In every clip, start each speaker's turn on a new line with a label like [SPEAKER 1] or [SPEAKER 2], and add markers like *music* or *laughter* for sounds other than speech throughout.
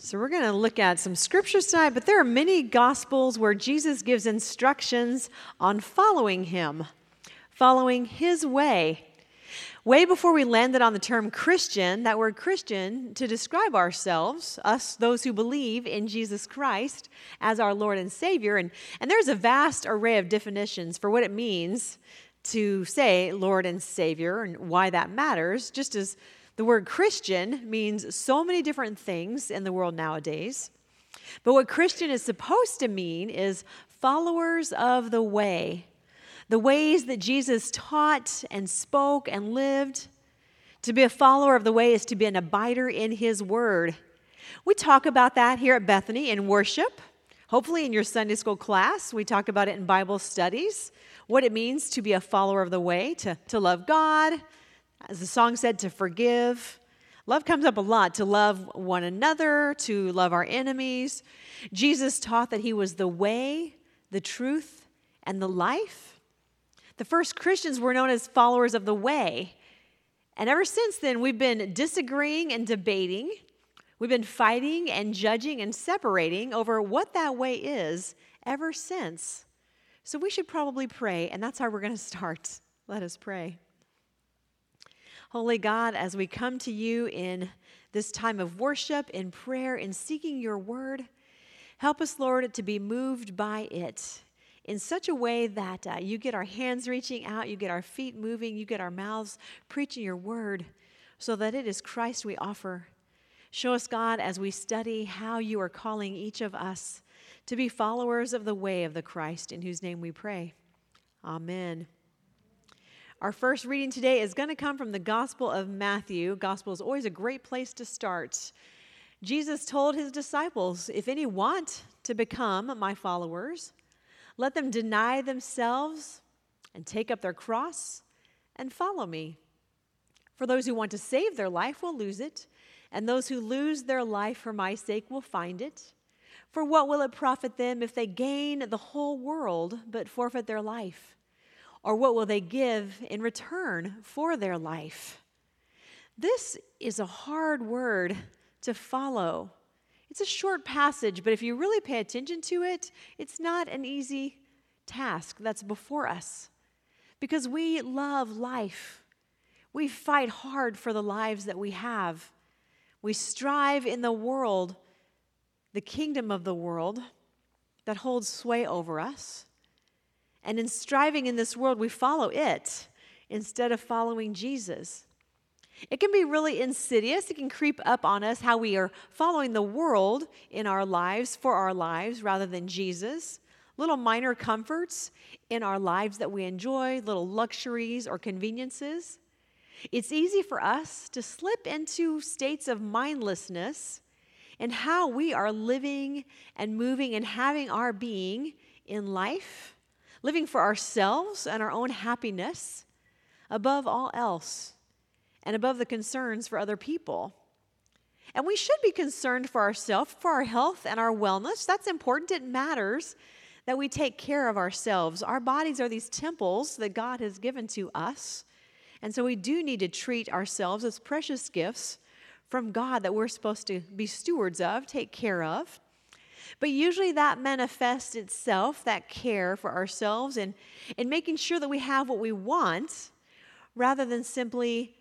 [SPEAKER 1] So, we're going to look at some scriptures tonight, but there are many gospels where Jesus gives instructions on following him, following his way. Way before we landed on the term Christian, that word Christian, to describe ourselves, us, those who believe in Jesus Christ as our Lord and Savior. And, and there's a vast array of definitions for what it means to say Lord and Savior and why that matters, just as the word Christian means so many different things in the world nowadays. But what Christian is supposed to mean is followers of the way, the ways that Jesus taught and spoke and lived. To be a follower of the way is to be an abider in his word. We talk about that here at Bethany in worship. Hopefully, in your Sunday school class, we talk about it in Bible studies what it means to be a follower of the way, to, to love God, as the song said, to forgive. Love comes up a lot to love one another, to love our enemies. Jesus taught that he was the way, the truth, and the life. The first Christians were known as followers of the way. And ever since then, we've been disagreeing and debating. We've been fighting and judging and separating over what that way is ever since. So we should probably pray, and that's how we're going *laughs* to start. Let us pray. Holy God, as we come to you in this time of worship, in prayer, in seeking your word, help us, Lord, to be moved by it in such a way that uh, you get our hands reaching out, you get our feet moving, you get our mouths preaching your word, so that it is Christ we offer. Show us, God, as we study how you are calling each of us to be followers of the way of the Christ, in whose name we pray. Amen. Our first reading today is going to come from the Gospel of Matthew. Gospel is always a great place to start. Jesus told his disciples, If any want to become my followers, let them deny themselves and take up their cross and follow me. For those who want to save their life will lose it, and those who lose their life for my sake will find it. For what will it profit them if they gain the whole world but forfeit their life? Or what will they give in return for their life? This is a hard word to follow. It's a short passage, but if you really pay attention to it, it's not an easy task that's before us. Because we love life. We fight hard for the lives that we have. We strive in the world the kingdom of the world that holds sway over us. And in striving in this world, we follow it instead of following Jesus. It can be really insidious. It can creep up on us how we are following the world in our lives for our lives rather than Jesus. Little minor comforts in our lives that we enjoy, little luxuries or conveniences. It's easy for us to slip into states of mindlessness and how we are living and moving and having our being in life, living for ourselves and our own happiness above all else and above the concerns for other people. And we should be concerned for ourselves, for our health and our wellness. That's important. It matters that we take care of ourselves. Our bodies are these temples that God has given to us. And so we do need to treat ourselves as precious gifts from God that we're supposed to be stewards of, take care of. But usually that manifests itself, that care for ourselves, and in making sure that we have what we want rather than simply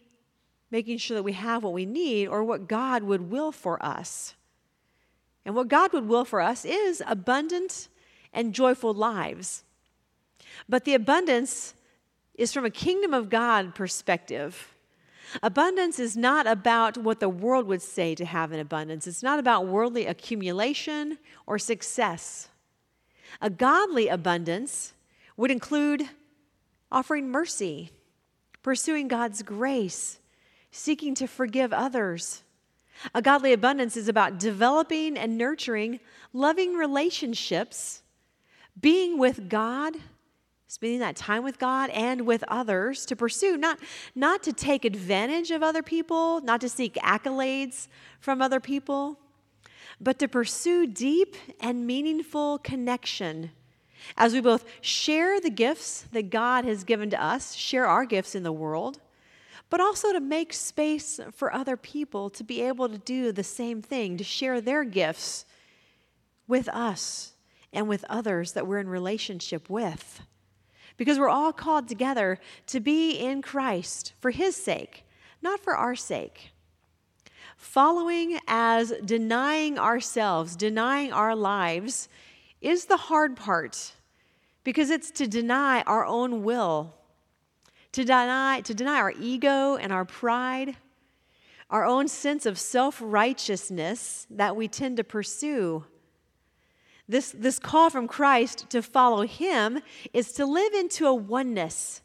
[SPEAKER 1] making sure that we have what we need or what God would will for us. And what God would will for us is abundant and joyful lives. But the abundance is from a kingdom of God perspective. Abundance is not about what the world would say to have an abundance, it's not about worldly accumulation or success. A godly abundance would include offering mercy, pursuing God's grace, seeking to forgive others. A godly abundance is about developing and nurturing loving relationships, being with God spending that time with God and with others to pursue, not, not to take advantage of other people, not to seek accolades from other people, but to pursue deep and meaningful connection as we both share the gifts that God has given to us, share our gifts in the world, but also to make space for other people to be able to do the same thing, to share their gifts with us and with others that we're in relationship with. Because we're all called together to be in Christ for His sake, not for our sake. Following as denying ourselves, denying our lives, is the hard part because it's to deny our own will, to deny, to deny our ego and our pride, our own sense of self righteousness that we tend to pursue. This, this call from Christ to follow Him is to live into a oneness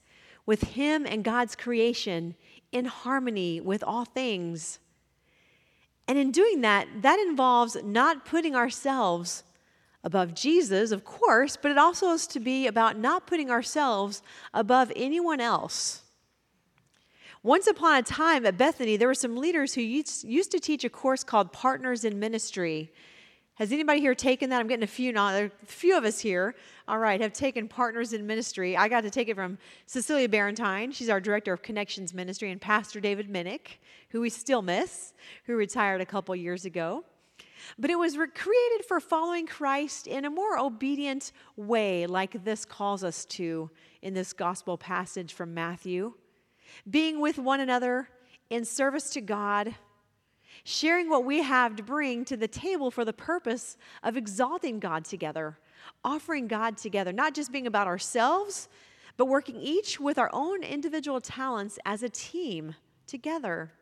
[SPEAKER 1] with Him and God's creation in harmony with all things. And in doing that, that involves not putting ourselves above Jesus, of course, but it also is to be about not putting ourselves above anyone else. Once upon a time at Bethany, there were some leaders who used to teach a course called Partners in Ministry. Has anybody here taken that? I'm getting a few. There a few of us here, all right, have taken Partners in Ministry. I got to take it from Cecilia Barentine. She's our Director of Connections Ministry, and Pastor David Minnick, who we still miss, who retired a couple years ago. But it was created for following Christ in a more obedient way, like this calls us to in this gospel passage from Matthew. Being with one another in service to God, sharing what we have to bring to the table for the purpose of exalting God together, offering God together, not just being about ourselves, but working each with our own individual talents as a team together.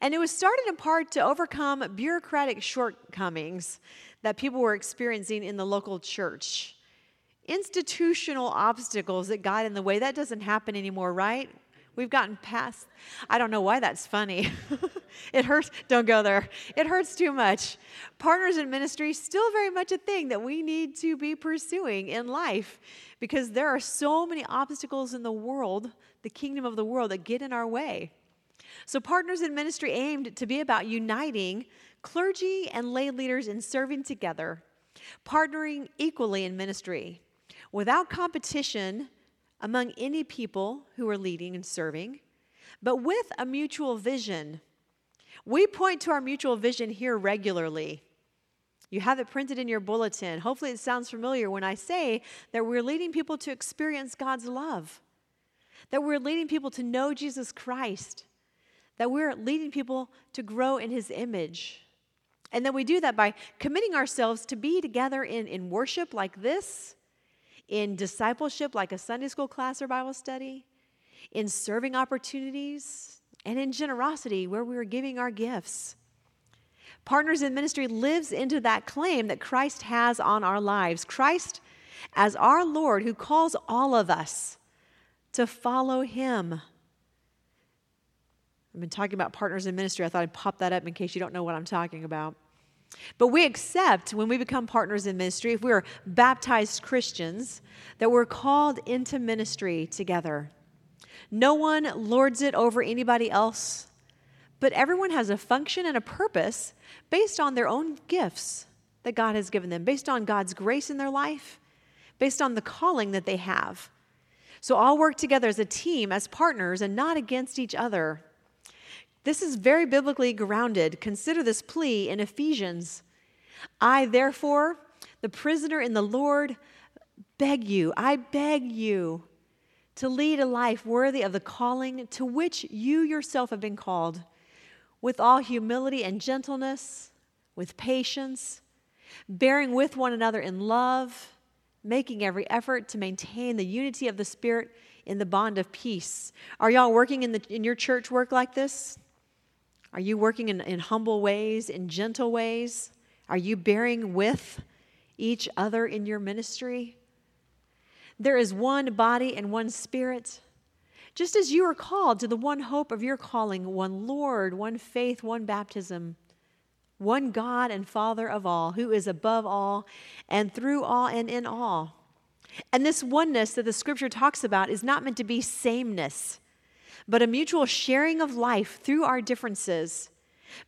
[SPEAKER 1] And it was started in part to overcome bureaucratic shortcomings that people were experiencing in the local church. Institutional obstacles that got in the way, that doesn't happen anymore, right? We've gotten past, I don't know why that's funny. *laughs* it hurts, don't go there. It hurts too much. Partners in ministry, still very much a thing that we need to be pursuing in life because there are so many obstacles in the world, the kingdom of the world, that get in our way. So, Partners in Ministry aimed to be about uniting clergy and lay leaders in serving together, partnering equally in ministry, without competition among any people who are leading and serving, but with a mutual vision. We point to our mutual vision here regularly. You have it printed in your bulletin. Hopefully, it sounds familiar when I say that we're leading people to experience God's love, that we're leading people to know Jesus Christ, that we're leading people to grow in his image. And then we do that by committing ourselves to be together in, in worship like this, in discipleship like a Sunday school class or Bible study, in serving opportunities, and in generosity where we are giving our gifts. Partners in Ministry lives into that claim that Christ has on our lives. Christ as our Lord who calls all of us to follow him I've been talking about partners in ministry. I thought I'd pop that up in case you don't know what I'm talking about. But we accept when we become partners in ministry, if we're baptized Christians, that we're called into ministry together. No one lords it over anybody else, but everyone has a function and a purpose based on their own gifts that God has given them, based on God's grace in their life, based on the calling that they have. So all work together as a team, as partners, and not against each other. This is very biblically grounded. Consider this plea in Ephesians. I, therefore, the prisoner in the Lord, beg you, I beg you to lead a life worthy of the calling to which you yourself have been called, with all humility and gentleness, with patience, bearing with one another in love, making every effort to maintain the unity of the Spirit in the bond of peace. Are y'all working in, the, in your church work like this? Are you working in, in humble ways, in gentle ways? Are you bearing with each other in your ministry? There is one body and one spirit. Just as you are called to the one hope of your calling, one Lord, one faith, one baptism, one God and Father of all, who is above all and through all and in all. And this oneness that the scripture talks about is not meant to be sameness but a mutual sharing of life through our differences,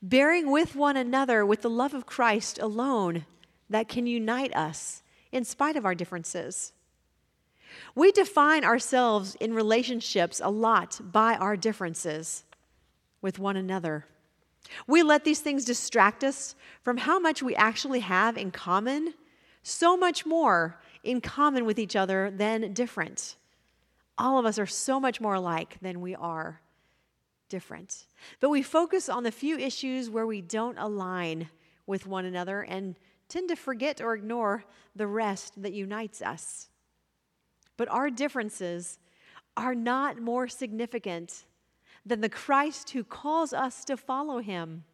[SPEAKER 1] bearing with one another with the love of Christ alone that can unite us in spite of our differences. We define ourselves in relationships a lot by our differences with one another. We let these things distract us from how much we actually have in common, so much more in common with each other than different. All of us are so much more alike than we are different. But we focus on the few issues where we don't align with one another and tend to forget or ignore the rest that unites us. But our differences are not more significant than the Christ who calls us to follow him.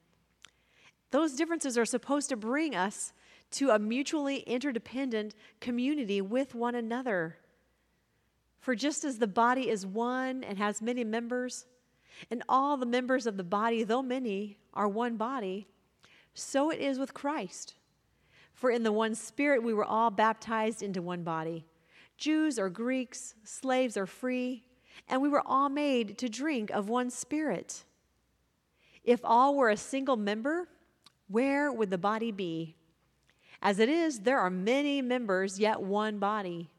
[SPEAKER 1] Those differences are supposed to bring us to a mutually interdependent community with one another. For just as the body is one and has many members, and all the members of the body, though many, are one body, so it is with Christ. For in the one Spirit we were all baptized into one body Jews or Greeks, slaves or free, and we were all made to drink of one Spirit. If all were a single member, where would the body be? As it is, there are many members, yet one body.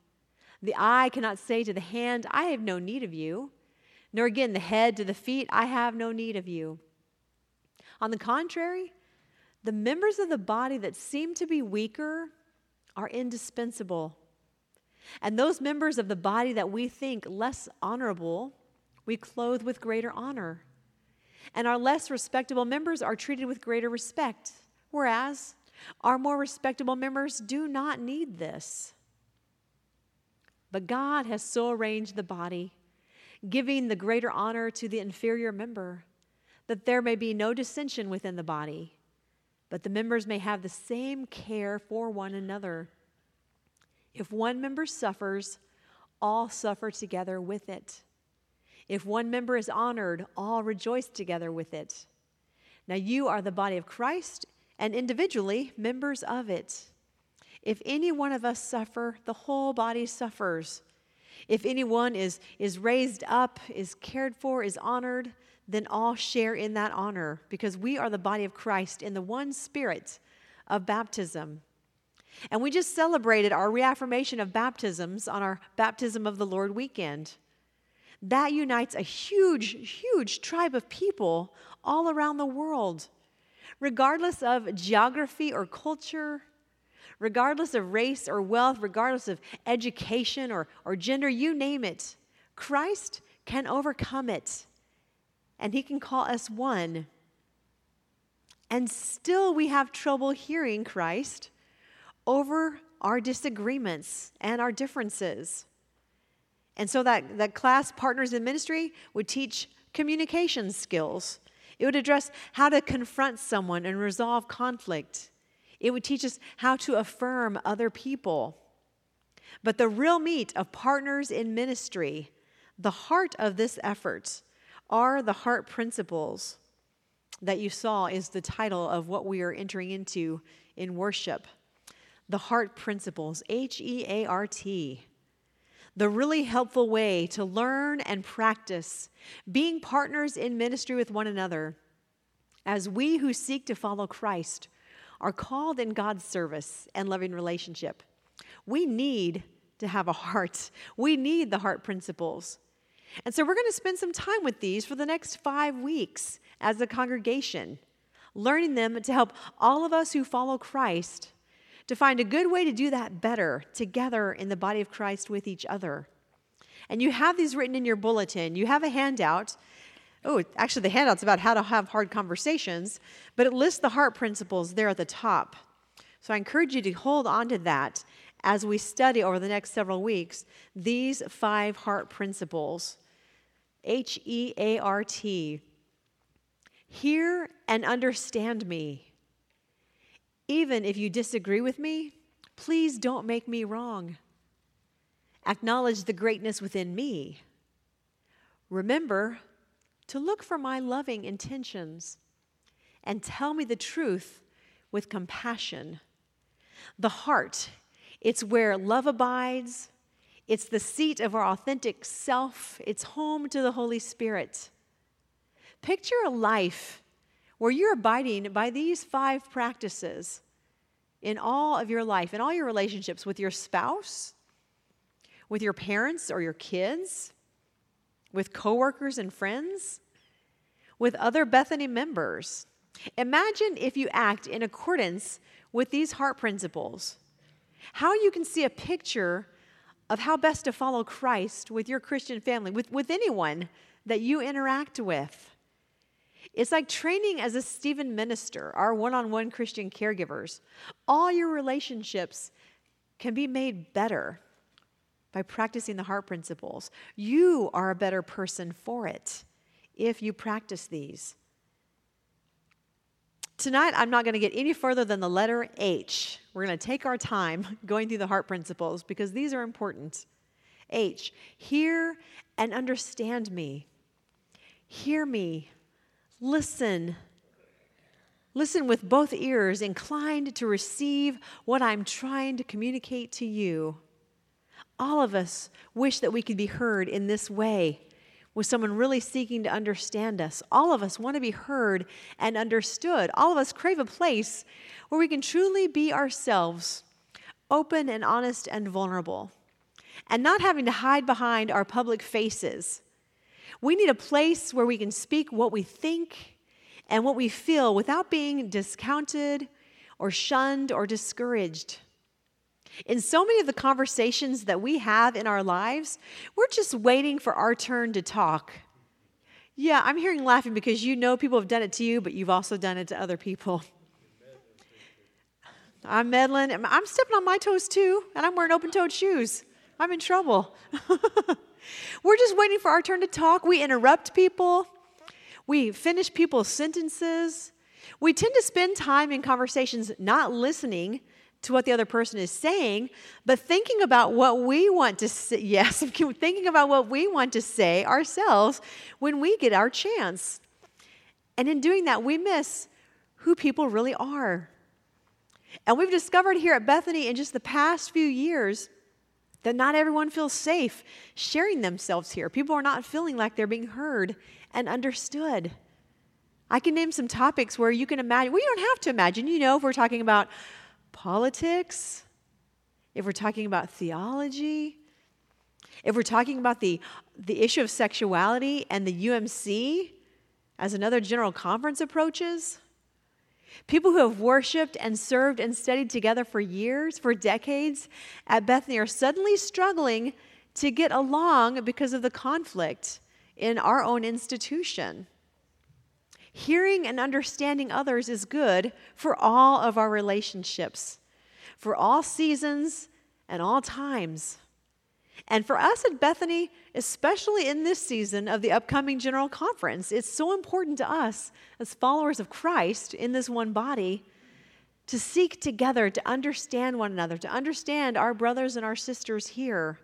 [SPEAKER 1] The eye cannot say to the hand, I have no need of you, nor again the head to the feet, I have no need of you. On the contrary, the members of the body that seem to be weaker are indispensable. And those members of the body that we think less honorable, we clothe with greater honor. And our less respectable members are treated with greater respect, whereas our more respectable members do not need this. But God has so arranged the body, giving the greater honor to the inferior member, that there may be no dissension within the body, but the members may have the same care for one another. If one member suffers, all suffer together with it. If one member is honored, all rejoice together with it. Now you are the body of Christ and individually members of it. If any one of us suffer, the whole body suffers. If anyone is, is raised up, is cared for, is honored, then all share in that honor because we are the body of Christ in the one spirit of baptism. And we just celebrated our reaffirmation of baptisms on our Baptism of the Lord weekend. That unites a huge, huge tribe of people all around the world regardless of geography or culture, regardless of race or wealth, regardless of education or, or gender, you name it, Christ can overcome it. And he can call us one. And still, we have trouble hearing Christ over our disagreements and our differences. And so, that, that class, Partners in Ministry, would teach communication skills it would address how to confront someone and resolve conflict. It would teach us how to affirm other people. But the real meat of partners in ministry, the heart of this effort, are the heart principles that you saw is the title of what we are entering into in worship. The heart principles, H E A R T the really helpful way to learn and practice being partners in ministry with one another as we who seek to follow Christ are called in God's service and loving relationship. We need to have a heart. We need the heart principles. And so we're going to spend some time with these for the next five weeks as a congregation, learning them to help all of us who follow Christ to find a good way to do that better together in the body of Christ with each other. And you have these written in your bulletin. You have a handout. Oh, actually, the handout's about how to have hard conversations, but it lists the heart principles there at the top. So I encourage you to hold on to that as we study over the next several weeks these five heart principles H E A R T. Hear and understand me. Even if you disagree with me, please don't make me wrong. Acknowledge the greatness within me. Remember to look for my loving intentions and tell me the truth with compassion. The heart, it's where love abides, it's the seat of our authentic self, it's home to the Holy Spirit. Picture a life where you're abiding by these five practices in all of your life, in all your relationships with your spouse, with your parents or your kids, with coworkers and friends, with other Bethany members. Imagine if you act in accordance with these heart principles. How you can see a picture of how best to follow Christ with your Christian family, with, with anyone that you interact with. It's like training as a Stephen minister, our one on one Christian caregivers. All your relationships can be made better by practicing the heart principles. You are a better person for it if you practice these. Tonight, I'm not going to get any further than the letter H. We're going to take our time *laughs* going through the heart principles because these are important. H, hear and understand me. Hear me. Listen. Listen with both ears, inclined to receive what I'm trying to communicate to you. All of us wish that we could be heard in this way with someone really seeking to understand us. All of us want to be heard and understood. All of us crave a place where we can truly be ourselves, open and honest and vulnerable, and not having to hide behind our public faces. We need a place where we can speak what we think and what we feel without being discounted or shunned or discouraged. In so many of the conversations that we have in our lives, we're just waiting for our turn to talk. Yeah, I'm hearing laughing because you know people have done it to you, but you've also done it to other people. I'm meddling. I'm stepping on my toes too, and I'm wearing open toed shoes. I'm in trouble. *laughs* We're just waiting for our turn to talk. We interrupt people, we finish people's sentences. We tend to spend time in conversations not listening to what the other person is saying, but thinking about what we want to say. *laughs* Yes, thinking about what we want to say ourselves when we get our chance. And in doing that, we miss who people really are. And we've discovered here at Bethany in just the past few years that not everyone feels safe sharing themselves here. People are not feeling like they're being heard and understood. I can name some topics where you can imagine, you don't have to imagine. You know, if we're talking about politics, if we're talking about theology, if we're talking about the, the issue of sexuality and the UMC as another general conference approaches, people who have worshiped and served and studied together for years, for decades at Bethany are suddenly struggling to get along because of the conflict in our own institution. Hearing and understanding others is good for all of our relationships, for all seasons and all times. And for us at Bethany, especially in this season of the upcoming General Conference, it's so important to us as followers of Christ in this one body to seek together to understand one another, to understand our brothers and our sisters here.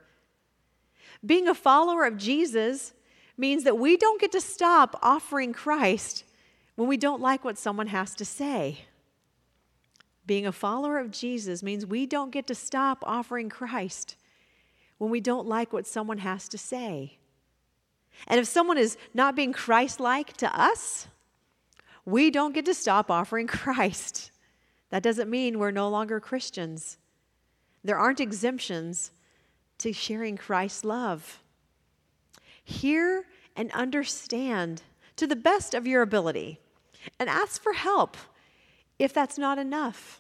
[SPEAKER 1] Being a follower of Jesus means that we don't get to stop offering Christ when we don't like what someone has to say. Being a follower of Jesus means we don't get to stop offering Christ when we don't like what someone has to say. And if someone is not being Christ like to us, we don't get to stop offering Christ. That doesn't mean we're no longer Christians. There aren't exemptions to sharing Christ's love. Hear and understand to the best of your ability and ask for help if that's not enough.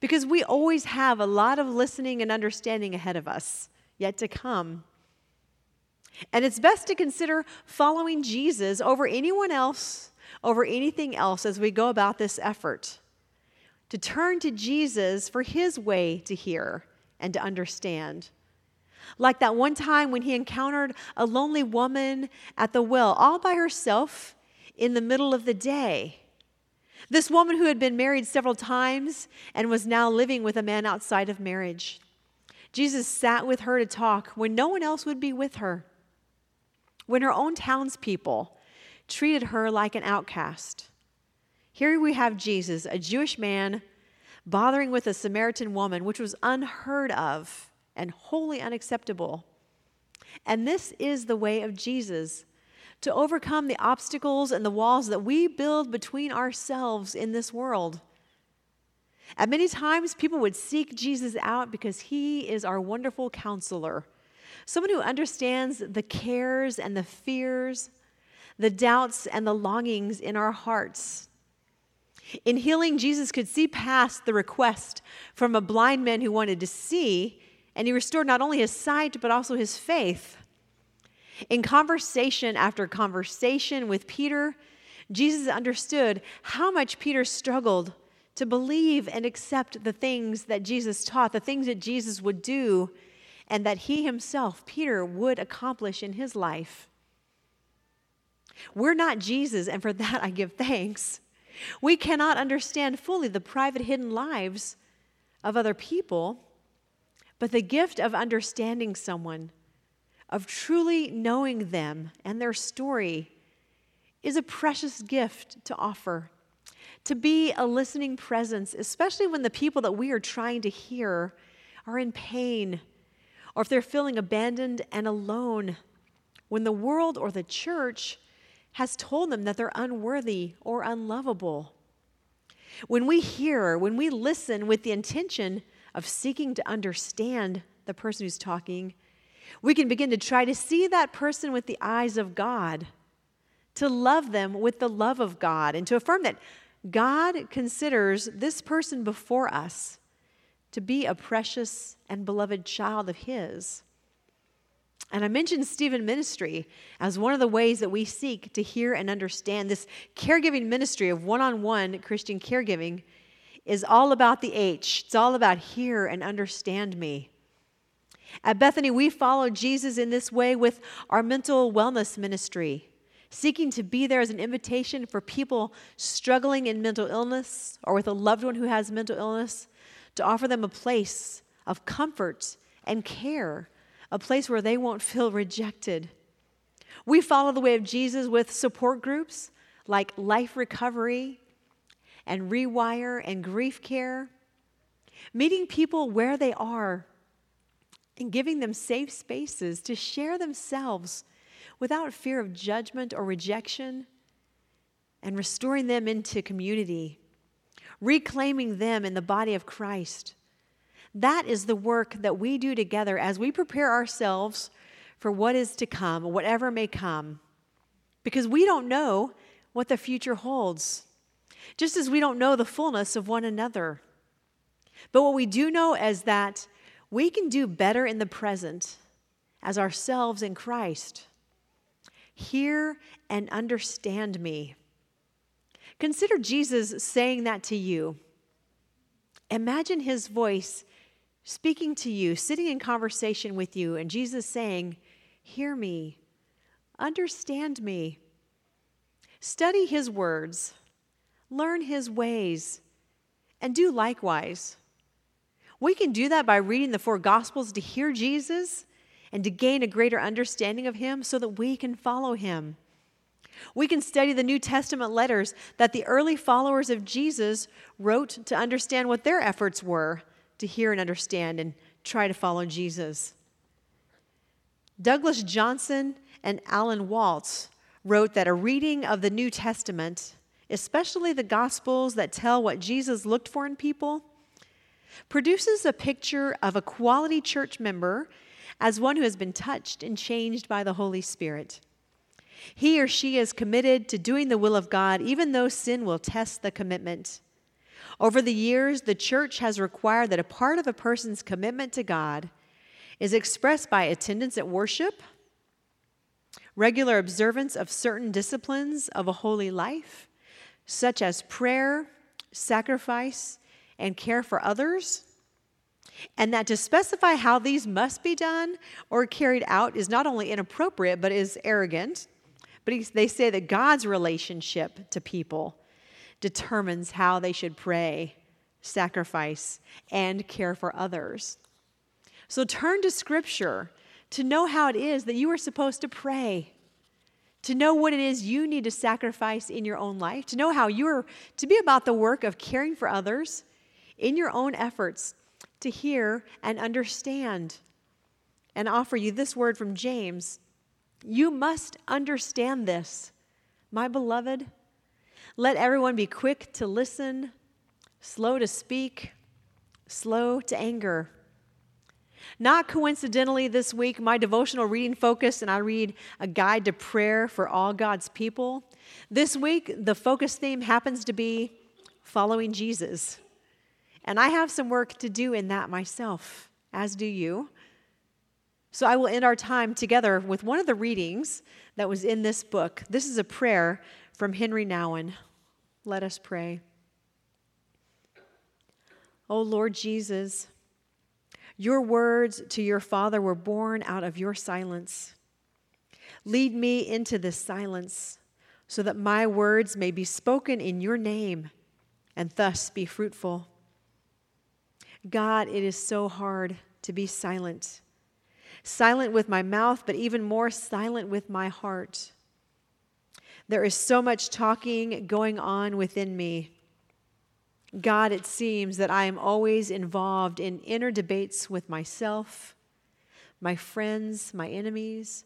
[SPEAKER 1] Because we always have a lot of listening and understanding ahead of us yet to come. And it's best to consider following Jesus over anyone else, over anything else as we go about this effort. To turn to Jesus for his way to hear and to understand. Like that one time when he encountered a lonely woman at the well, all by herself in the middle of the day. This woman who had been married several times and was now living with a man outside of marriage. Jesus sat with her to talk when no one else would be with her. When her own townspeople treated her like an outcast. Here we have Jesus, a Jewish man, bothering with a Samaritan woman, which was unheard of and wholly unacceptable. And this is the way of Jesus to overcome the obstacles and the walls that we build between ourselves in this world. At many times, people would seek Jesus out because he is our wonderful counselor someone who understands the cares and the fears, the doubts and the longings in our hearts. In healing, Jesus could see past the request from a blind man who wanted to see, and he restored not only his sight, but also his faith. In conversation after conversation with Peter, Jesus understood how much Peter struggled to believe and accept the things that Jesus taught, the things that Jesus would do, and that he himself, Peter, would accomplish in his life. We're not Jesus, and for that I give thanks. We cannot understand fully the private, hidden lives of other people, but the gift of understanding someone, of truly knowing them and their story, is a precious gift to offer. To be a listening presence, especially when the people that we are trying to hear are in pain or if they're feeling abandoned and alone, when the world or the church has told them that they're unworthy or unlovable. When we hear, when we listen with the intention of seeking to understand the person who's talking, we can begin to try to see that person with the eyes of God, to love them with the love of God, and to affirm that God considers this person before us to be a precious and beloved child of His. And I mentioned Stephen Ministry as one of the ways that we seek to hear and understand this caregiving ministry of one on one Christian caregiving is all about the H. It's all about hear and understand me. At Bethany, we follow Jesus in this way with our mental wellness ministry, seeking to be there as an invitation for people struggling in mental illness or with a loved one who has mental illness to offer them a place of comfort and care a place where they won't feel rejected. We follow the way of Jesus with support groups like Life Recovery and Rewire and Grief Care, meeting people where they are and giving them safe spaces to share themselves without fear of judgment or rejection, and restoring them into community, reclaiming them in the body of Christ that is the work that we do together as we prepare ourselves for what is to come, whatever may come. Because we don't know what the future holds, just as we don't know the fullness of one another. But what we do know is that we can do better in the present as ourselves in Christ. Hear and understand me. Consider Jesus saying that to you. Imagine his voice speaking to you, sitting in conversation with you, and Jesus saying, Hear me, understand me, study his words, learn his ways, and do likewise. We can do that by reading the four Gospels to hear Jesus and to gain a greater understanding of him so that we can follow him. We can study the New Testament letters that the early followers of Jesus wrote to understand what their efforts were to hear and understand and try to follow Jesus. Douglas Johnson and Alan Waltz wrote that a reading of the New Testament, especially the Gospels that tell what Jesus looked for in people, produces a picture of a quality church member as one who has been touched and changed by the Holy Spirit. He or she is committed to doing the will of God, even though sin will test the commitment. Over the years, the church has required that a part of a person's commitment to God is expressed by attendance at worship, regular observance of certain disciplines of a holy life, such as prayer, sacrifice, and care for others, and that to specify how these must be done or carried out is not only inappropriate, but is arrogant. But they say that God's relationship to people determines how they should pray, sacrifice, and care for others. So turn to Scripture to know how it is that you are supposed to pray, to know what it is you need to sacrifice in your own life, to know how you're to be about the work of caring for others in your own efforts to hear and understand. And offer you this word from James You must understand this, my beloved let everyone be quick to listen, slow to speak, slow to anger. Not coincidentally, this week, my devotional reading focus, and I read a guide to prayer for all God's people. This week, the focus theme happens to be following Jesus. And I have some work to do in that myself, as do you. So I will end our time together with one of the readings that was in this book. This is a prayer from Henry Nouwen. Let us pray. O Lord Jesus, your words to your Father were born out of your silence. Lead me into this silence so that my words may be spoken in your name and thus be fruitful. God, it is so hard to be silent. Silent with my mouth, but even more silent with my heart. There is so much talking going on within me God, it seems that I am always involved in inner debates with myself, my friends, my enemies,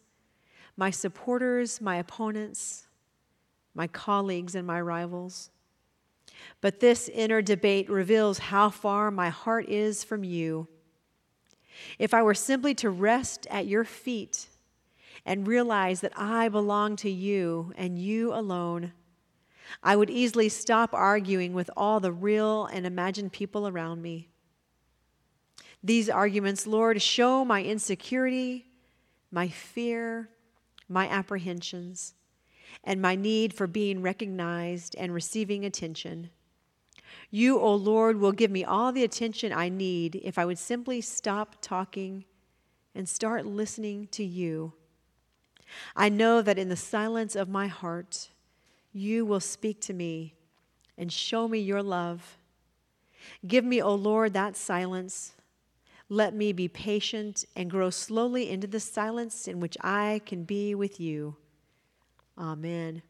[SPEAKER 1] my supporters, my opponents, my colleagues, and my rivals. But this inner debate reveals how far my heart is from you. If I were simply to rest at your feet and realize that I belong to you and you alone, I would easily stop arguing with all the real and imagined people around me. These arguments, Lord, show my insecurity, my fear, my apprehensions, and my need for being recognized and receiving attention. You, O oh Lord, will give me all the attention I need if I would simply stop talking and start listening to you. I know that in the silence of my heart, you will speak to me and show me your love. Give me, O Lord, that silence. Let me be patient and grow slowly into the silence in which I can be with you. Amen.